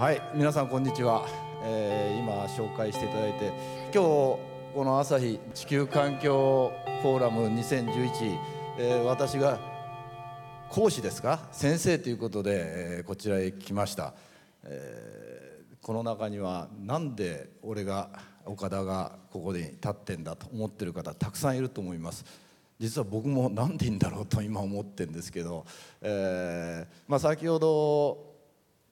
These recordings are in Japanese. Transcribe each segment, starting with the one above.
はい皆さんこんにちは、えー、今紹介していただいて今日この朝日地球環境フォーラム2011、えー、私が講師ですか？先生ということで、えー、こちらへ来ました、えー、この中にはなんで俺が岡田がここに立ってんだと思ってる方たくさんいると思います。実は僕も何でいいんだろうと今思ってるんですけど、えーまあ、先ほど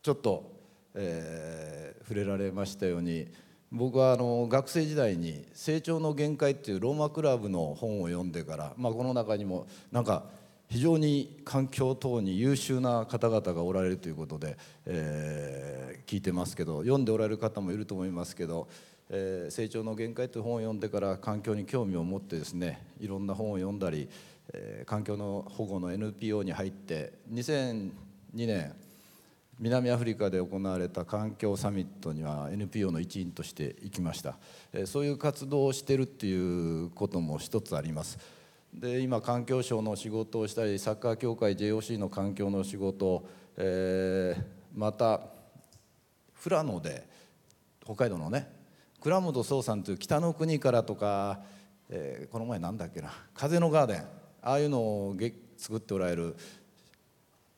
ちょっとえー、触れられましたように僕はあの学生時代に「成長の限界」っていうローマクラブの本を読んでから、まあ、この中にもなんか非常に環境等に優秀な方々がおられるということで、えー、聞いてますけど読んでおられる方もいると思いますけど「えー、成長の限界」という本を読んでから環境に興味を持ってですねいろんな本を読んだり、えー、環境の保護の NPO に入って2002年南アフリカで行われた環境サミットには NPO の一員として行きました。そういう活動をしてるっていうことも一つあります。で今環境省の仕事をしたりサッカー協会 JOC の環境の仕事、えー、また富良野で北海道のね倉本壮さんという北の国からとか、えー、この前なんだっけな風のガーデンああいうのを作っておられる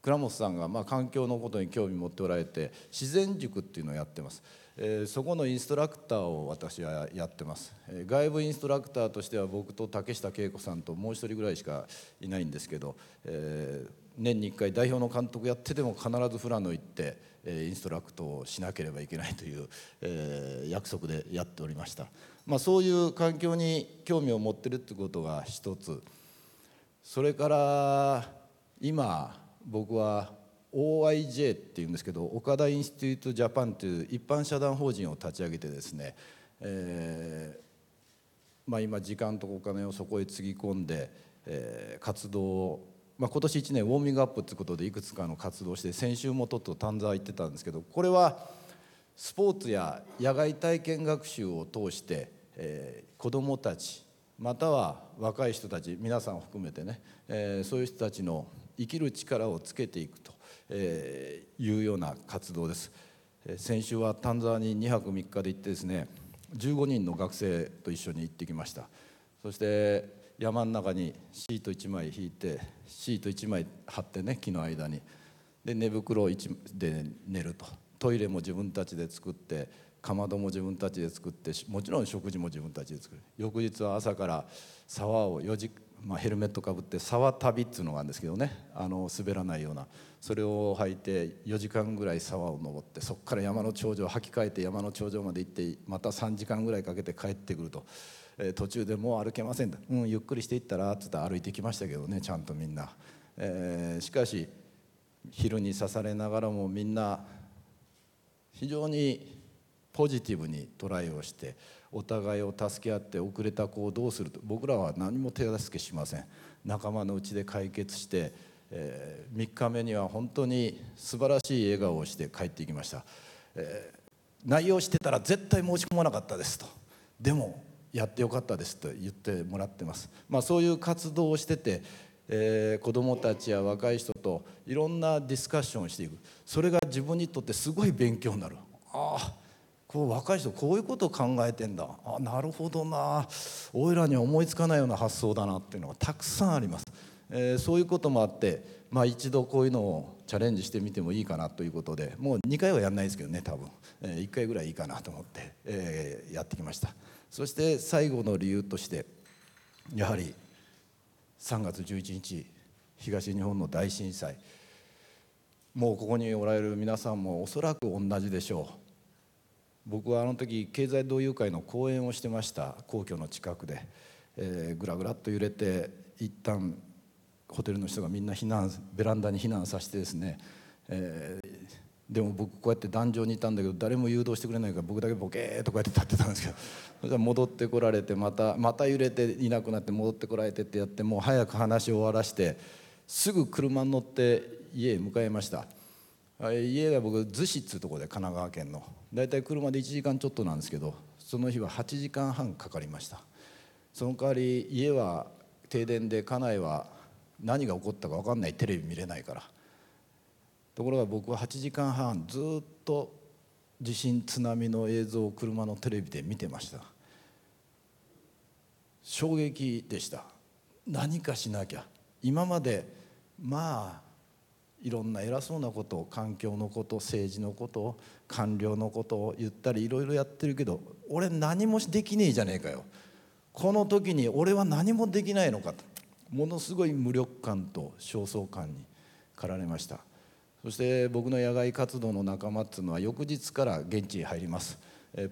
倉本さんがまあ環境のことに興味持っておられて自然塾っていうのをやってます、えー、そこのインストラクターを私はやってます、えー、外部インストラクターとしては僕と竹下恵子さんともう一人ぐらいしかいないんですけど、えー、年に1回代表の監督やってても必ず富良野行って、えー、インストラクトをしなければいけないという、えー、約束でやっておりました、まあ、そういう環境に興味を持ってるってことが一つ。それから今僕は OIJ っていうんですけど岡田インスティテュートジャパンという一般社団法人を立ち上げてですね、えーまあ、今時間とお金をそこへつぎ込んで、えー、活動を、まあ、今年1年ウォーミングアップということでいくつかの活動をして先週もとっと丹沢行ってたんですけどこれはスポーツや野外体験学習を通して、えー、子どもたちまたは若い人たち皆さんを含めてね、えー、そういう人たちの生きる力をつけていくというような活動です。先週は丹沢に2泊3日で行ってですね15人の学生と一緒に行ってきました。そして山の中にシート1枚引いてシート1枚張ってね木の間に。で寝袋で寝ると。トイレも自分たちで作ってかまども自分たちで作ってもちろん食事も自分たちで作る。翌日は朝から沢を4時まあ、ヘルメットかぶって沢旅っていうのがあるんですけどね。あの滑らないような。それを履いて4時間ぐらい沢を登ってそこから山の頂上履き替えて山の頂上まで行ってまた3時間ぐらいかけて帰ってくると、えー、途中でもう歩けませんうんゆっくりしていったらっつって歩いてきましたけどねちゃんとみんな、えー、しかし昼に刺されながらもみんな非常にポジティブにトライをしてお互いを助け合って遅れた子をどうすると僕らは何も手助けしません。仲間のうちで解決して、えー、3日目には本当に素晴らしい笑顔をして帰っていきました、えー、内容してたら絶対申し込まなかったですと。でもやってよかったですと言ってもらってます、まあ、そういう活動をしててえー、子どもたちや若い人といろんなディスカッションをしていく。それが自分にとってすごい勉強になる。ああこう若い人こういうことを考えてんだ。あなるほどな。おいらには思いつかないような発想だなっていうのがたくさんあります、えー、そういうこともあって、まあ、一度こういうのをチャレンジしてみてもいいかなということでもう2回はやんないですけどね多分、えー、1回ぐらいいいかなと思って、えー、やってきました。そして最後の理由としてやはり3月11日東日本の大震災。もうここにおられる皆さんもおそらく同じでしょう。僕はあの時経済同友会の講演をしてました皇居の近くで、えー、ぐらぐらっと揺れて一旦ホテルの人がみんな避難ベランダに避難させてですね、えー、でも僕こうやって壇上にいたんだけど誰も誘導してくれないから僕だけボケーっとこうやって立ってたんですけど。それで戻ってこられてまたまた揺れていなくなって戻ってこられてってやってもう早く話を終わらしてすぐ車に乗って家へ向かいました。家が僕逗子っつうとこで神奈川県の。大体車で1時間ちょっとなんですけどその日は8時間半かかりました。その代わり家は停電で家内は何が起こったか分かんない。テレビ見れないから。ところが僕は8時間半ずっと地震津波の映像を車のテレビで見てました。衝撃でした。何かしなきゃ。今までまあいろんな偉そうなこと環境のこと政治のこと官僚のことを言ったりいろいろやってるけど俺何もできねえじゃねえかよ。この時に俺は何もできないのかと。ものすごい無力感と焦燥感に駆られました。そして僕の野外活動の仲間っていうのは翌日から現地に入ります。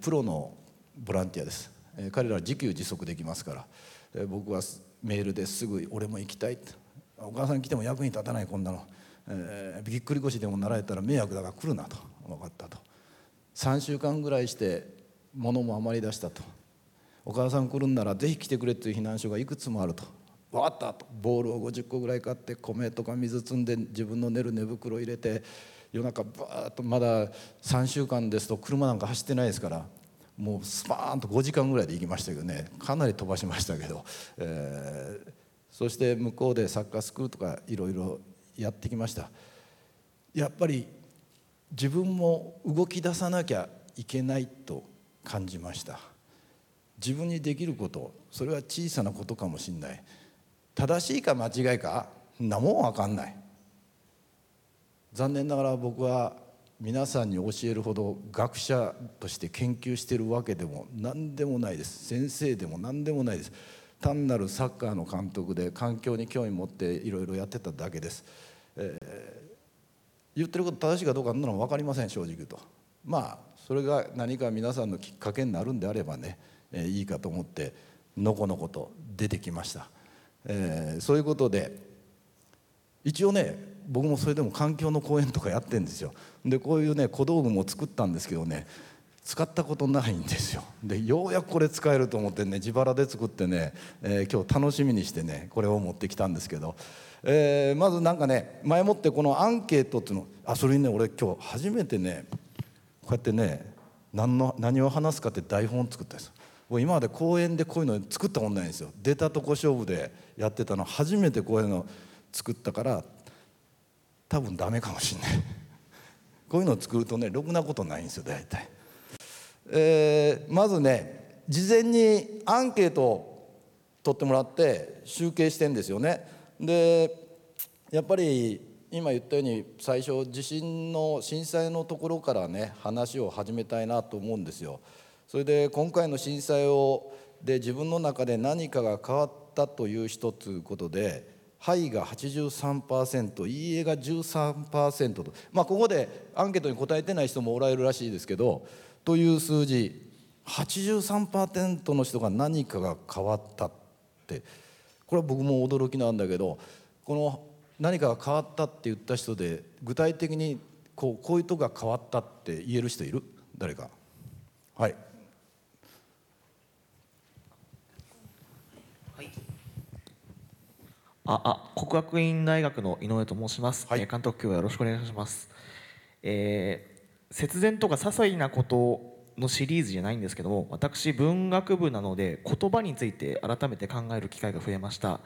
プロのボランティアです。彼らは自給自足できますから。僕はメールですぐ「俺も行きたい」って「お母さん来ても役に立たないこんなの」えー、ぎっくり腰でもなられたら迷惑だから来るなと。分かったと。3週間ぐらいして物も余り出したと。お母さん来るんならぜひ来てくれっていう避難所がいくつもあると。分かったと。ボールを50個ぐらい買って米とか水積んで自分の寝る寝袋入れて夜中バーッとまだ3週間ですと車なんか走ってないですからもうスパーンと5時間ぐらいで行きましたけどね。かなり飛ばしましたけど、えー、そして向こうでサッカースクールとかいろいろやってきました。やっぱり自分も動き出さなきゃいけないと感じました。自分にできることそれは小さなことかもしれない。正しいか間違いかなもん分かんない。残念ながら僕は皆さんに教えるほど学者として研究してるわけでも何でもないです。先生でも何でもないです。単なるサッカーの監督で環境に興味持っていろいろやってただけです、えー、言ってること正しいかどうかそんなの分かりません正直言うと。まあそれが何か皆さんのきっかけになるんであればね、えー、いいかと思ってのこのこと出てきました、えー、そういうことで一応ね僕もそれでも環境の講演とかやってるんですよ。でこういうね小道具も作ったんですけどね使ったことないんですよ。でようやくこれ使えると思ってね自腹で作ってね、えー、今日楽しみにしてねこれを持ってきたんですけど、えー、まずなんかね前もってこのアンケートっていうのあそれにね俺今日初めてねこうやってね何の何を話すかって台本を作ったんです今まで公演でこういうの作ったことないんですよ出たとこ勝負でやってたの初めてこういうの作ったから多分ダメかもしんない こういうのを作るとねろくなことないんですよ大体。えー、まずね事前にアンケートを取ってもらって集計してんですよね。でやっぱり今言ったように最初地震の震災のところからね話を始めたいなと思うんですよ。それで今回の震災をで自分の中で何かが変わったという一つことで「はい」が83%「いいえ」が13%とまあここでアンケートに答えてない人もおられるらしいですけどという数字83%の人が何かが変わったってこれは僕も驚きなんだけどこの何かが変わったって言った人で具体的にこうこういうとこが変わったって言える人いる？誰か。はい。ああ国学院大学の井上と申します、はい、監督今日はよろしくお願いします、えー節電とか些細なことのシリーズじゃないんですけども私文学部なので言葉について改めて考える機会が増えました、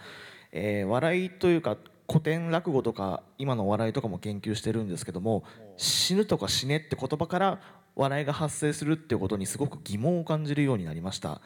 えー、笑いというか古典落語とか今の笑いとかも研究してるんですけども死ぬとか死ねって言葉から笑いが発生するっていうことにすごく疑問を感じるようになりました。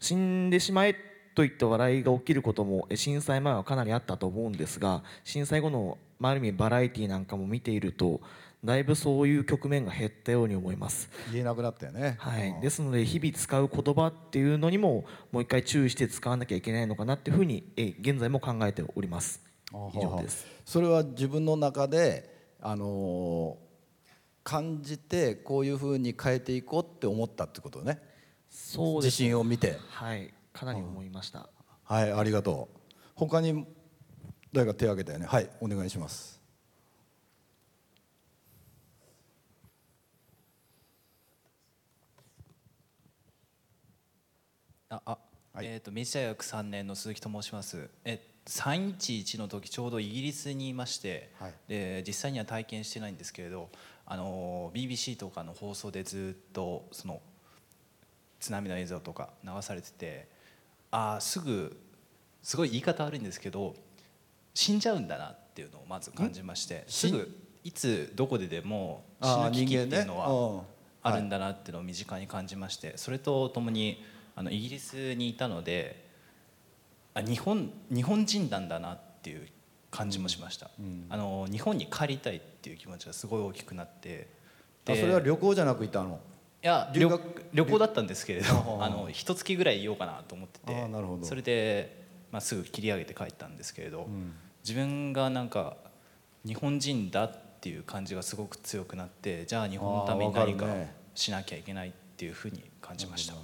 死んでしまえといった笑いが起きることも震災前はかなりあったと思うんですが震災後のある意味バラエティーなんかも見ているとだいぶそういう局面が減ったように思います。言えなくなったよね、はい、ですので日々使う言葉っていうのにももう一回注意して使わなきゃいけないのかなっていうふうにえ現在も考えております。以上です。それは自分の中であのー、感じてこういうふうに変えていこうって思ったってことね。そうです。自信を見て。はい。かなり思いました、はいありがとう。他に誰か手を挙げたよね。はいお願いしますああ、はい、えっ、ー、と明治大学三年の鈴木と申します。え三一一の時ちょうどイギリスにいまして、はい、で実際には体験してないんですけれど、あの BBC とかの放送でずっとその津波の映像とか流されてて、ああすぐすごい言い方悪いんですけど、死んじゃうんだなっていうのをまず感じまして、すぐいつどこででも死ぬ危機っていうのは。あるんだなっていうのを身近に感じましてそれとともにあのイギリスにいたのであ日本日本人なんだなっていう感じもしました、うん、あの日本に帰りたいっていう気持ちがすごい大きくなって。それは旅行じゃなくいたの？いや旅旅行だったんですけれどあの一月ぐらいいようかなと思ってて。それで、まあ、すぐ切り上げて帰ったんですけれど、うん、自分がなんか日本人だっていう感じがすごく強くなってじゃあ日本のために何かしなきゃいけないっていうふうに感じました。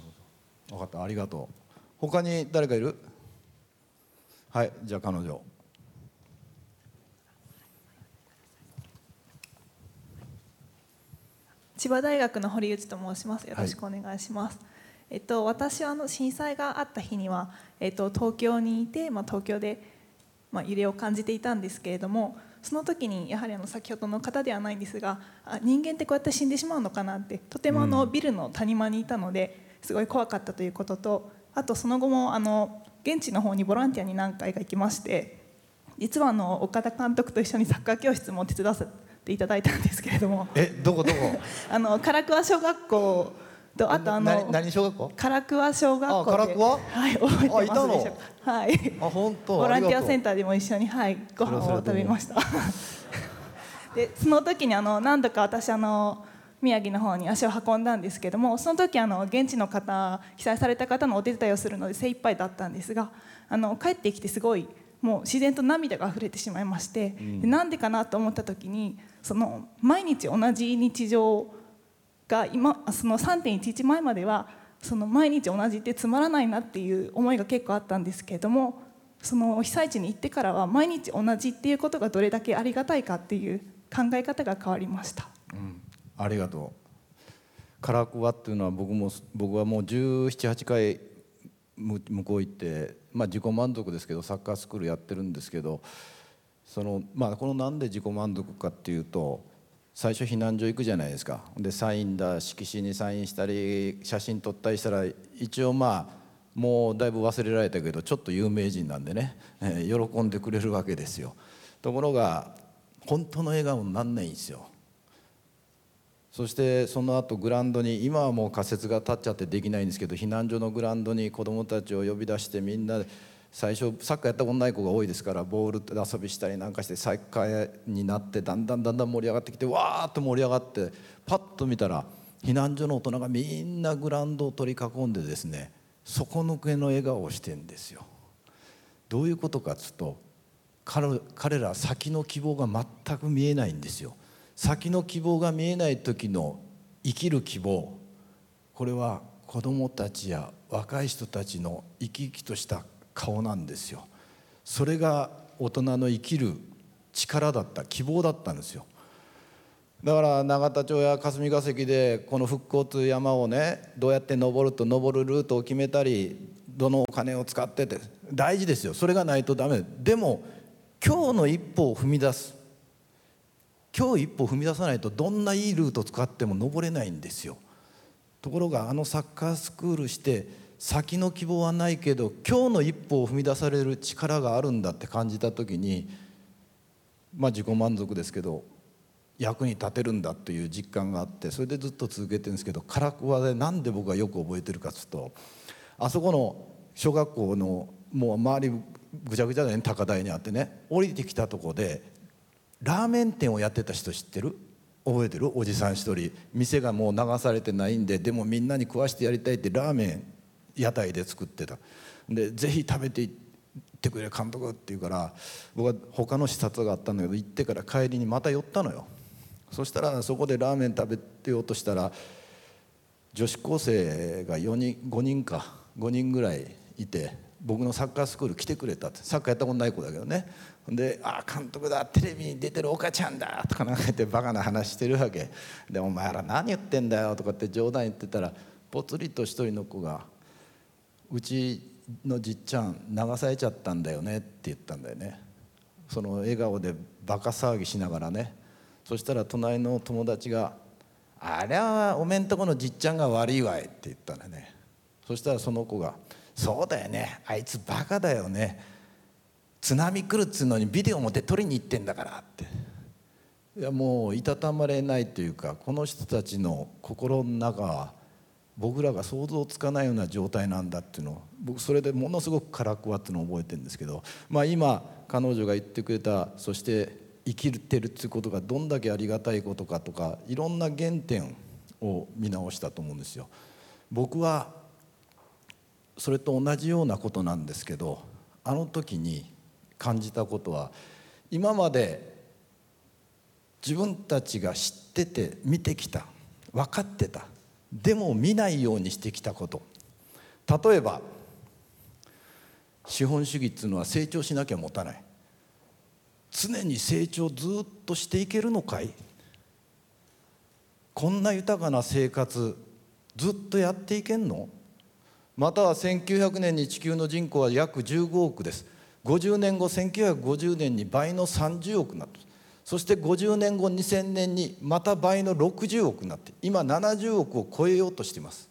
分かった。ありがとう。他に誰かいる？はいじゃあ彼女。千葉大学の堀内と申します。よろしくお願いします。はい、えっと私はあの震災があった日にはえっと東京にいてまあ東京でまあ揺れを感じていたんですけれども、その時にやはりあの先ほどの方ではないんですが、あ人間ってこうやって死んでしまうのかなってとてもあのビルの谷間にいたので、すごい怖かったということと、あとその後もあの現地の方にボランティアに何回か行きまして、実はあの岡田監督と一緒に サッカー教室も手伝わせていただいたんですけれどもえどこどこ？あの唐桑小学校とあとあの何小学校？唐桑小学校唐桑はい覚えてますでしょうか。はい。あ本当？ボランティアセンターでも一緒にはいご飯を食べました。でその時にあの何度か私あの宮城の方に足を運んだんですけどもその時あの現地の方被災された方のお手伝いをするので精一杯だったんですがあの帰ってきてすごいもう自然と涙が溢れてしまいまして、うん、なんでかなと思った時にその毎日同じ日常が今その3.11前まではその毎日同じってつまらないなっていう思いが結構あったんですけれどもその被災地に行ってからは毎日同じっていうことがどれだけありがたいかっていう考え方が変わりました、うん、ありがとう。唐桑っていうのは僕も僕はもう1718回向こう行ってまあ、自己満足ですけどサッカースクールやってるんですけどその、まあ、このなんで自己満足かっていうと最初避難所行くじゃないですか。でサインだ色紙にサインしたり写真撮ったりしたら一応まあもうだいぶ忘れられたけどちょっと有名人なんでね、えー、喜んでくれるわけですよ。ところが本当の笑顔になんないんですよ。そしてその後グラウンドに今はもう仮設が立っちゃってできないんですけど避難所のグラウンドに子どもたちを呼び出してみんなで最初サッカーやったことない子が多いですからボールで遊びしたりなんかしてサッカーになってだんだんだんだん盛り上がってきてわーっと盛り上がってパッと見たら避難所の大人がみんなグラウンドを取り囲んでですね底抜けの笑顔をしてんですよ。どういうことかっつうと彼ら先の希望が全く見えないんですよ。先の希望が見えない時の生きる希望。これは子どもたちや若い人たちの生き生きとした顔なんですよ。それが大人の生きる力だった希望だったんですよ。だから永田町や霞が関でこの復興という山をねどうやって登ると登るルートを決めたりどのお金を使ってて大事ですよ。それがないとダメ。でも今日の一歩を踏み出す。今日一歩踏み出さないとどんないいルート使っても登れないんですよ。ところがあのサッカースクールして先の希望はないけど今日の一歩を踏み出される力があるんだって感じた時にまあ自己満足ですけど役に立てるんだという実感があってそれでずっと続けてるんですけど唐桑で何で僕がよく覚えてるかっつうとあそこの小学校のもう周りぐちゃぐちゃだね高台にあってね。降りてきたとこでラーメン店をやってた人知ってる？覚えてる？おじさん一人。店がもう流されてないんででもみんなに食わしてやりたいってラーメン屋台で作ってた。でぜひ食べていってくれ監督って言うから僕は他の視察があったんだけど行ってから帰りにまた寄ったのよ。そしたらそこでラーメン食べてようとしたら女子高生が4人5人か5人ぐらいいて僕のサッカースクール来てくれたってサッカーやったことない子だけどね。で「ああ監督だテレビに出てる岡ちゃんだ」とかなんか言ってバカな話してるわけ。で「お前ら何言ってんだよ」とかって冗談言ってたらぽつりと一人の子が「うちのじっちゃん流されちゃったんだよね」って言ったんだよね。その笑顔でバカ騒ぎしながらね。そしたら隣の友達が「あれはおめんとこのじっちゃんが悪いわい」って言ったんだよね。そしたらその子が「そうだよね。あいつバカだよね」津波来るっつうのにビデオ持って撮りに行ってんだからって。いやもういたたまれないというかこの人たちの心の中は僕らが想像つかないような状態なんだっていうのを僕それでものすごくからくわっていうのを覚えてるんですけど、まあ、今彼女が言ってくれたそして生きてるっていうことがどんだけありがたいことかとかいろんな原点を見直したと思うんですよ。僕はそれと同じようなことなんですけどあの時に感じたことは今まで自分たちが知ってて見てきた分かってたでも見ないようにしてきたこと。例えば資本主義っていうのは成長しなきゃ持たない。常に成長ずっとしていけるのかい？こんな豊かな生活ずっとやっていけんの？または1900年に地球の人口は約15億です。50年後1950年に倍の30億になった。そして50年後2000年にまた倍の60億になって今70億を超えようとしています、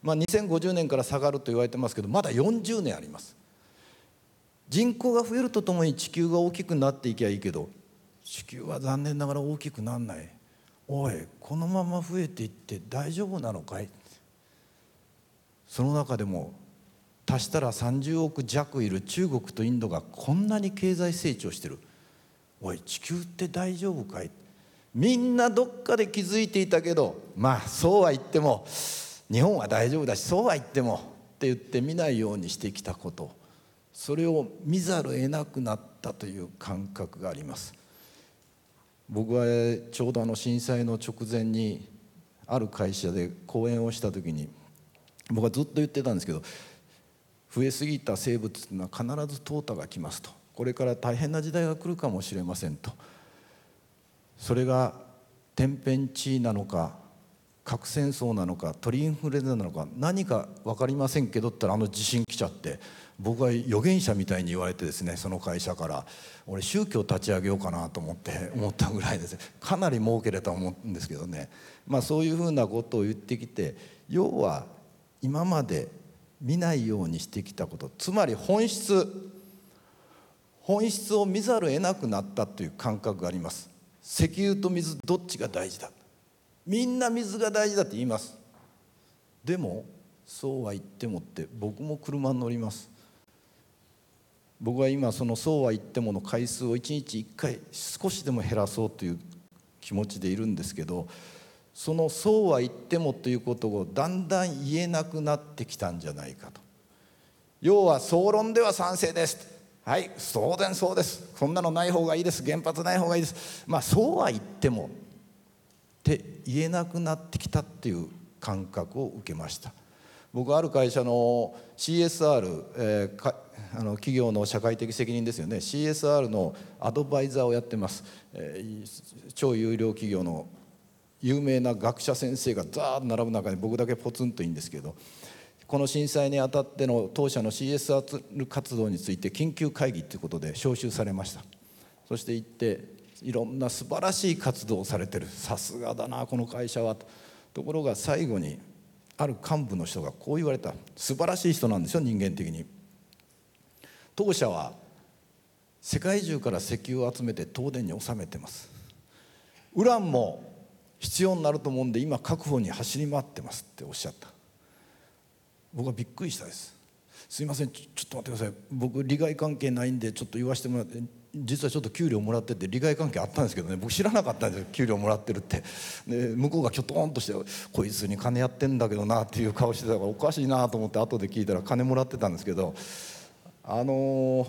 まあ、2050年から下がると言われてますけどまだ40年あります。人口が増えるとともに地球が大きくなっていけばいいけど地球は残念ながら大きくならない。おいこのまま増えていって大丈夫なのかい？その中でも足したら30億弱いる中国とインドがこんなに経済成長してる。おい地球って大丈夫かい？みんなどっかで気づいていたけどまあそうは言っても日本は大丈夫だしそうは言ってもって言って見ないようにしてきたこと。それを見ざるを得なくなったという感覚があります。僕はちょうどあの震災の直前にある会社で講演をした時に僕はずっと言ってたんですけど増えすぎた生物というのは必ず淘汰が来ますと。これから大変な時代が来るかもしれませんと。それが天変地異なのか核戦争なのか鳥インフルエンザなのか何か分かりませんけどってあの地震来ちゃって僕は預言者みたいに言われてですねその会社から俺宗教立ち上げようかなと思って思ったぐらいです。ねかなり儲けれたと思うんですけどね。まあそういうふうなことを言ってきて要は今まで見ないようにしてきたことつまり本質本質を見ざるを得なくなったという感覚があります。石油と水どっちが大事だ。みんな水が大事だって言います。でもそうは言ってもって僕も車に乗ります。僕は今そのそうは言ってもの回数を1日1回少しでも減らそうという気持ちでいるんですけどそのそうは言ってもということをだんだん言えなくなってきたんじゃないかと。要は総論では賛成です。はい当然そうです。そんなのない方がいいです。原発ない方がいいです。まあそうは言ってもって言えなくなってきたっていう感覚を受けました。僕ある会社の CSR、えー、かあの企業の社会的責任ですよね。CSR のアドバイザーをやってます、えー、超有料企業の有名な学者先生がザーッと並ぶ中に僕だけポツンといいんですけどこの震災にあたっての当社の CSR 活動について緊急会議ということで招集されました。そして行っていろんな素晴らしい活動をされてる。さすがだなこの会社は。とところが最後にある幹部の人がこう言われた。素晴らしい人なんですよ人間的に。当社は世界中から石油を集めて東電に納めてます。ウランも必要になると思うんで今確保に走り回ってますっておっしゃった。僕はびっくりしたです。すいません。ちょっと待ってください。僕利害関係ないんでちょっと言わせてもらって実はちょっと給料もらってて利害関係あったんですけどね。僕知らなかったんですよ。給料もらってるって。で向こうがきょとんとしてこいつに金やってんだけどなっていう顔してたからおかしいなと思って後で聞いたら金もらってたんですけどあのー、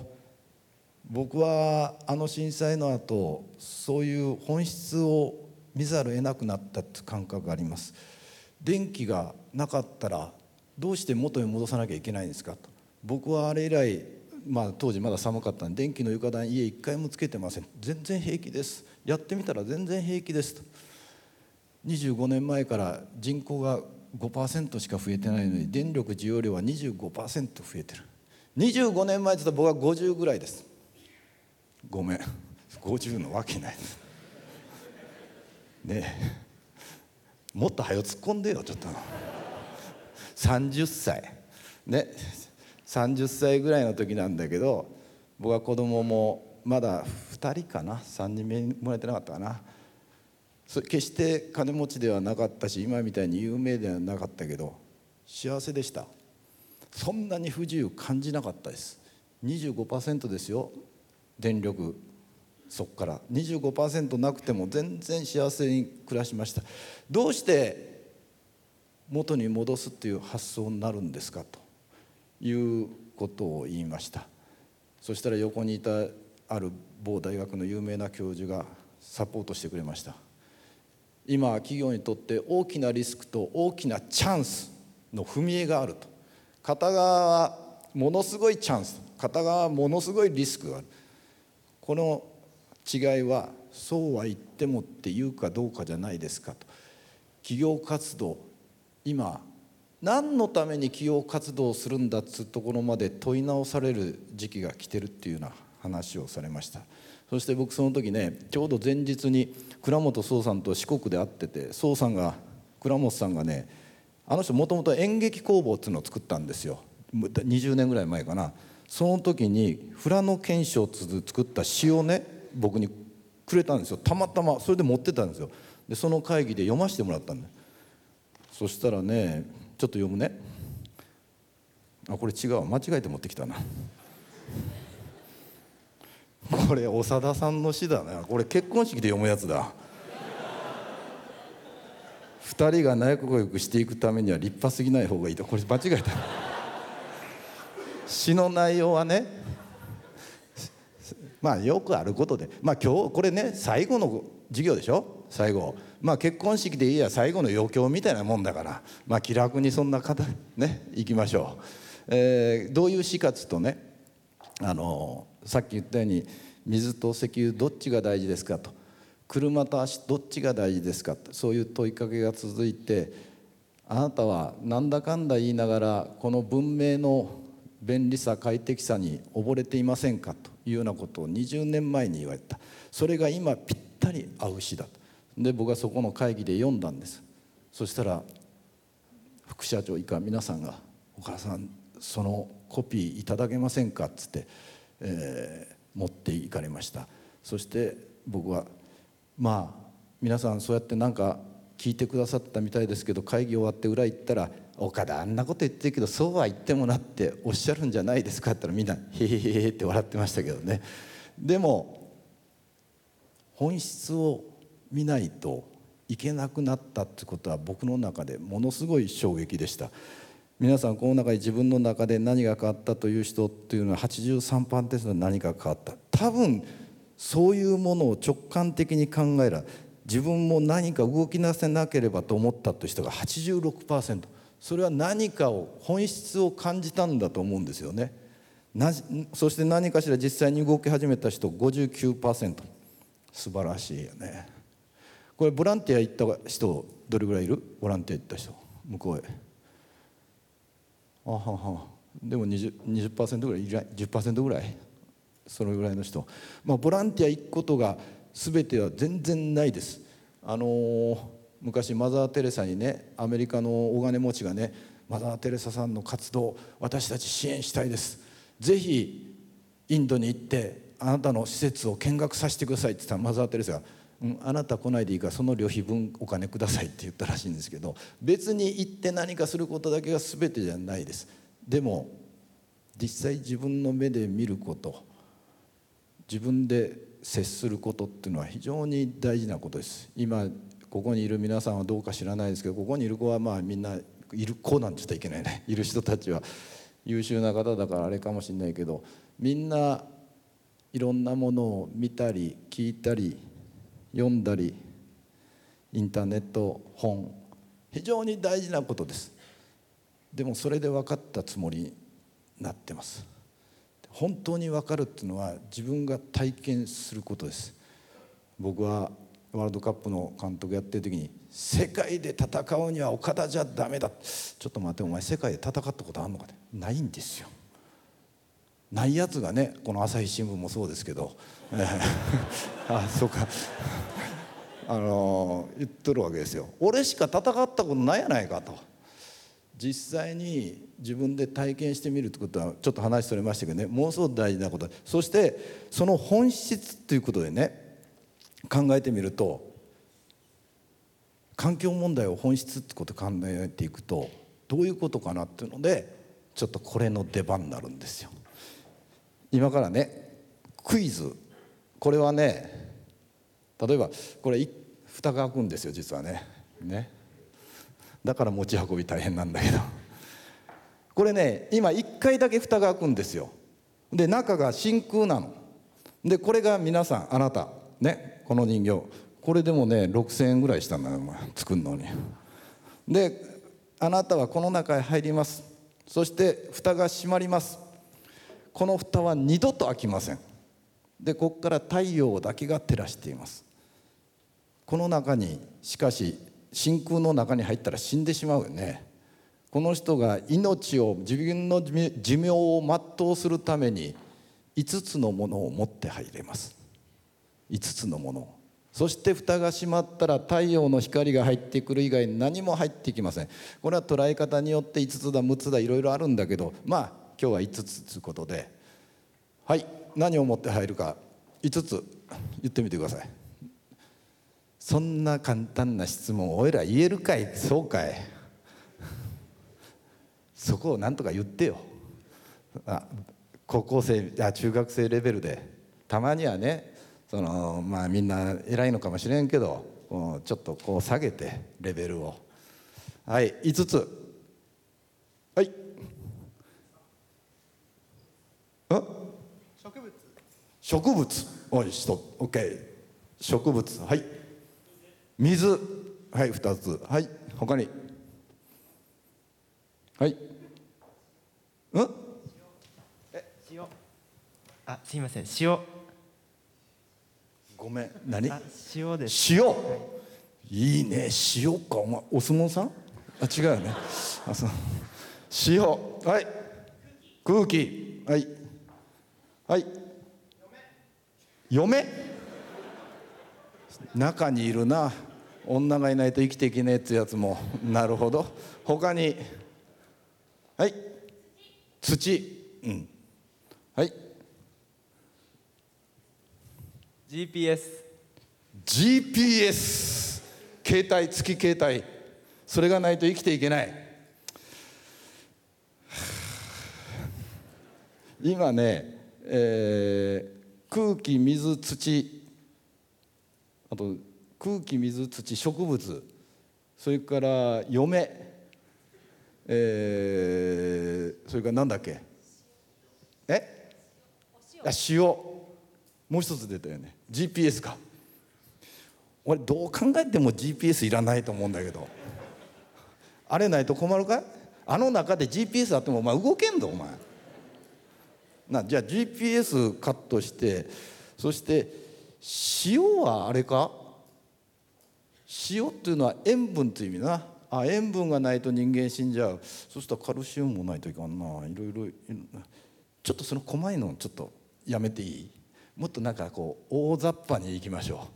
僕はあの震災の後そういう本質を見ざるを得なくなったって感覚があります。電気がなかったらどうして元に戻さなきゃいけないんですか？と僕はあれ以来まあ当時まだ寒かったんで電気の床暖家一回もつけてません。全然平気です。やってみたら全然平気ですと。25年前から人口が5%しか増えてないのに電力需要量は25%増えてる。25年前って言ったら僕は50ぐらいです。ごめん。50のわけないです。ねもっと早突っ込んでよちょっと。30歳ね。30歳ぐらいの時なんだけど僕は子供もまだ2人かな。3人目生まれてなかったかな。決して金持ちではなかったし今みたいに有名ではなかったけど幸せでした。そんなに不自由感じなかったです。25%ですよ電力。そこから。25%なくても全然幸せに暮らしました。どうして元に戻すっていう発想になるんですかということを言いました。そしたら横にいたある某大学の有名な教授がサポートしてくれました。今企業にとって大きなリスクと大きなチャンスの踏み絵があると。片側はものすごいチャンス片側はものすごいリスクがある。この違いはそうは言ってもっていうかどうかじゃないですかと。企業活動今何のために企業活動をするんだっつうところまで問い直される時期が来てるっていうような話をされました。そして僕その時ねちょうど前日に倉本壮さんと四国で会ってて壮さんが倉本さんがねあの人もともと演劇工房っていうのを作ったんですよ。20年ぐらい前かな。その時に富良野県賞つ作った詩をね僕にくれたんですよ。たまたまそれで持ってたんですよ。でその会議で読ませてもらったんだそしたらねちょっと読むね。あこれ違う間違えて持ってきたな。これ長田さんの詩だな。これ結婚式で読むやつだ。2人が仲良くしていくためには立派すぎない方がいいと。これ間違えた。詩の内容はねまあよくあることでまあ今日これね最後の授業でしょ？最後。まあ結婚式でいいや最後の余興みたいなもんだから。まあ気楽にそんな方ね行きましょう、えー、どういう死活とねあのさっき言ったように水と石油どっちが大事ですかと。車と足どっちが大事ですかと。そういう問いかけが続いてあなたはなんだかんだ言いながらこの文明の便利さ快適さに溺れていませんかと。いうようなことを20年前に言われた。それが今ぴったり合う詩だと。で僕はそこの会議で読んだんです。そしたら副社長以下皆さんが「お母さんそのコピーいただけませんか?」っつって、えー、持っていかれました。そして僕はまあ皆さんそうやってなんか聞いてくださったみたいですけど会議終わって裏行ったら「岡田あんなこと言ってるけどそうは言ってもな」っておっしゃるんじゃないですかって言ったらみんな「へへへへ」って笑ってましたけどね。でも本質を見ないといけなくなったってことは僕の中でものすごい衝撃でした。皆さんこの中で自分の中で何が変わったという人っていうのは83%で何か変わった。多分そういうものを直感的に考えら自分も何か動きなせなければと思ったという人が86%それは何かを本質を感じたんだと思うんですよね。そして何かしら実際に動き始めた人59%素晴らしいよね。これボランティア行った人どれぐらいいる？ボランティア行った人。向こうへ。あはは。でも 20%, 20ぐらいいない10%ぐらい？そのぐらいの人、まあ、ボランティア行くことが全ては全然ないです。あのー、昔マザー・テレサにねアメリカの大金持ちがねマザー・テレサさんの活動私たち支援したいです。ぜひインドに行ってあなたの施設を見学させてくださいって言ったらマザー・テレサがうん、あなた来ないでいいからその旅費分お金くださいって言ったらしいんですけど別に行って何かすることだけが全てじゃないです。でも実際自分の目で見ること自分で接することっていうのは非常に大事なことです。今ここにいる皆さんはどうか知らないですけどここにいる子はまあみんないる子なんて言ったらいけないね。いる人たちは。優秀な方だからあれかもしれないけどみんないろんなものを見たり聞いたり読んだりインターネット本非常に大事なことです。でもそれで分かったつもりになってます。本当に分かるっていうのは自分が体験することです。僕はワールドカップの監督やってる時に世界で戦うには岡田じゃダメだ。ちょっと待ってお前世界で戦ったことあるのかってないんですよ。ないやつがねこの朝日新聞もそうですけど、えー、あそうか。あの言っとるわけですよ。俺しか戦ったことないやないかと。実際に自分で体験してみるってことはちょっと話それましたけどね。ものすごく大事なこと。そしてその本質っていうことでね考えてみると環境問題を本質ってこと考えていくとどういうことかなっていうのでちょっとこれの出番になるんですよ。今からねクイズ。これはね例えばこれ蓋が開くんですよ実はね。ね。だから持ち運び大変なんだけど。これね今1回だけ蓋が開くんですよ。で中が真空なの。でこれが皆さんあなた。ね。この人形。これでもね6,000円ぐらいしたんだよ作るのに。であなたはこの中へ入ります。そして蓋が閉まります。この蓋は二度と開きません。でここから太陽だけが照らしています。この中にしかし真空の中に入ったら死んでしまうよね。この人が命を自分の寿命を全うするために5つのものを持って入れます。5つのもの。そして蓋が閉まったら太陽の光が入ってくる以外何も入ってきません。これは捉え方によって5つだ6つだいろいろあるんだけどまあ今日は5つということで。はい何を持って入るか。5つ。言ってみてください。そんな簡単な質問おいら言えるかい。そうかい。そこを何とか言ってよ。あ高校生あ中学生レベルで。たまにはねそのまあみんな偉いのかもしれんけどちょっとこう下げてレベルを。はい5つ。はい。植物。植物。おいしと OK 植物。はい。水。はい2つ。はい他に。はい。うん？え塩。あすいません。塩。ごめん。何？塩です。塩、はい、いいね。塩か。お前お相撲さん？あ違うよね。あそう。塩。はい。空気。はい。はい。嫁？中にいるな。女がいないと生きていけねえってやつも。なるほど。他に？はい。土。うん。はい GPS GPS 携帯月携帯。それがないと生きていけない。今ね、えー、空気水土。あと空気水土。植物。それから嫁。えー、それから何だっけ？え？あ塩。もう一つ出たよね。GPS か。俺どう考えても GPS いらないと思うんだけど。あれないと困るかい？あの中で GPS あってもお前動けんぞお前。なじゃあ GPS カットしてそして塩はあれか？塩っていうのは塩分という意味な。あ塩分がないと人間死んじゃう。そしたらカルシウムもないといかんな。いろいろちょっとその細いのちょっとやめていい？もっとなんかこう大雑把にいきましょ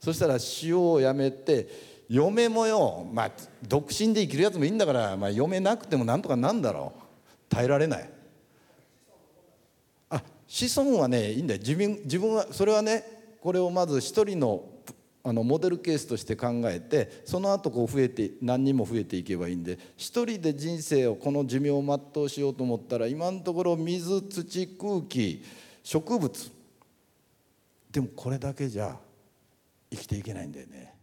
う。そしたら塩をやめて嫁もよまあ独身で生きるやつもいいんだから、まあ、嫁なくてもなんとかなんだろう。耐えられない。あ子孫はねいいんだよ。自分自分はそれはねこれをまず一人のあのモデルケースとして考えてその後こう増えて何人も増えていけばいいんで一人で人生をこの寿命を全うしようと思ったら今のところ水土空気植物でもこれだけじゃ生きていけないんだよね。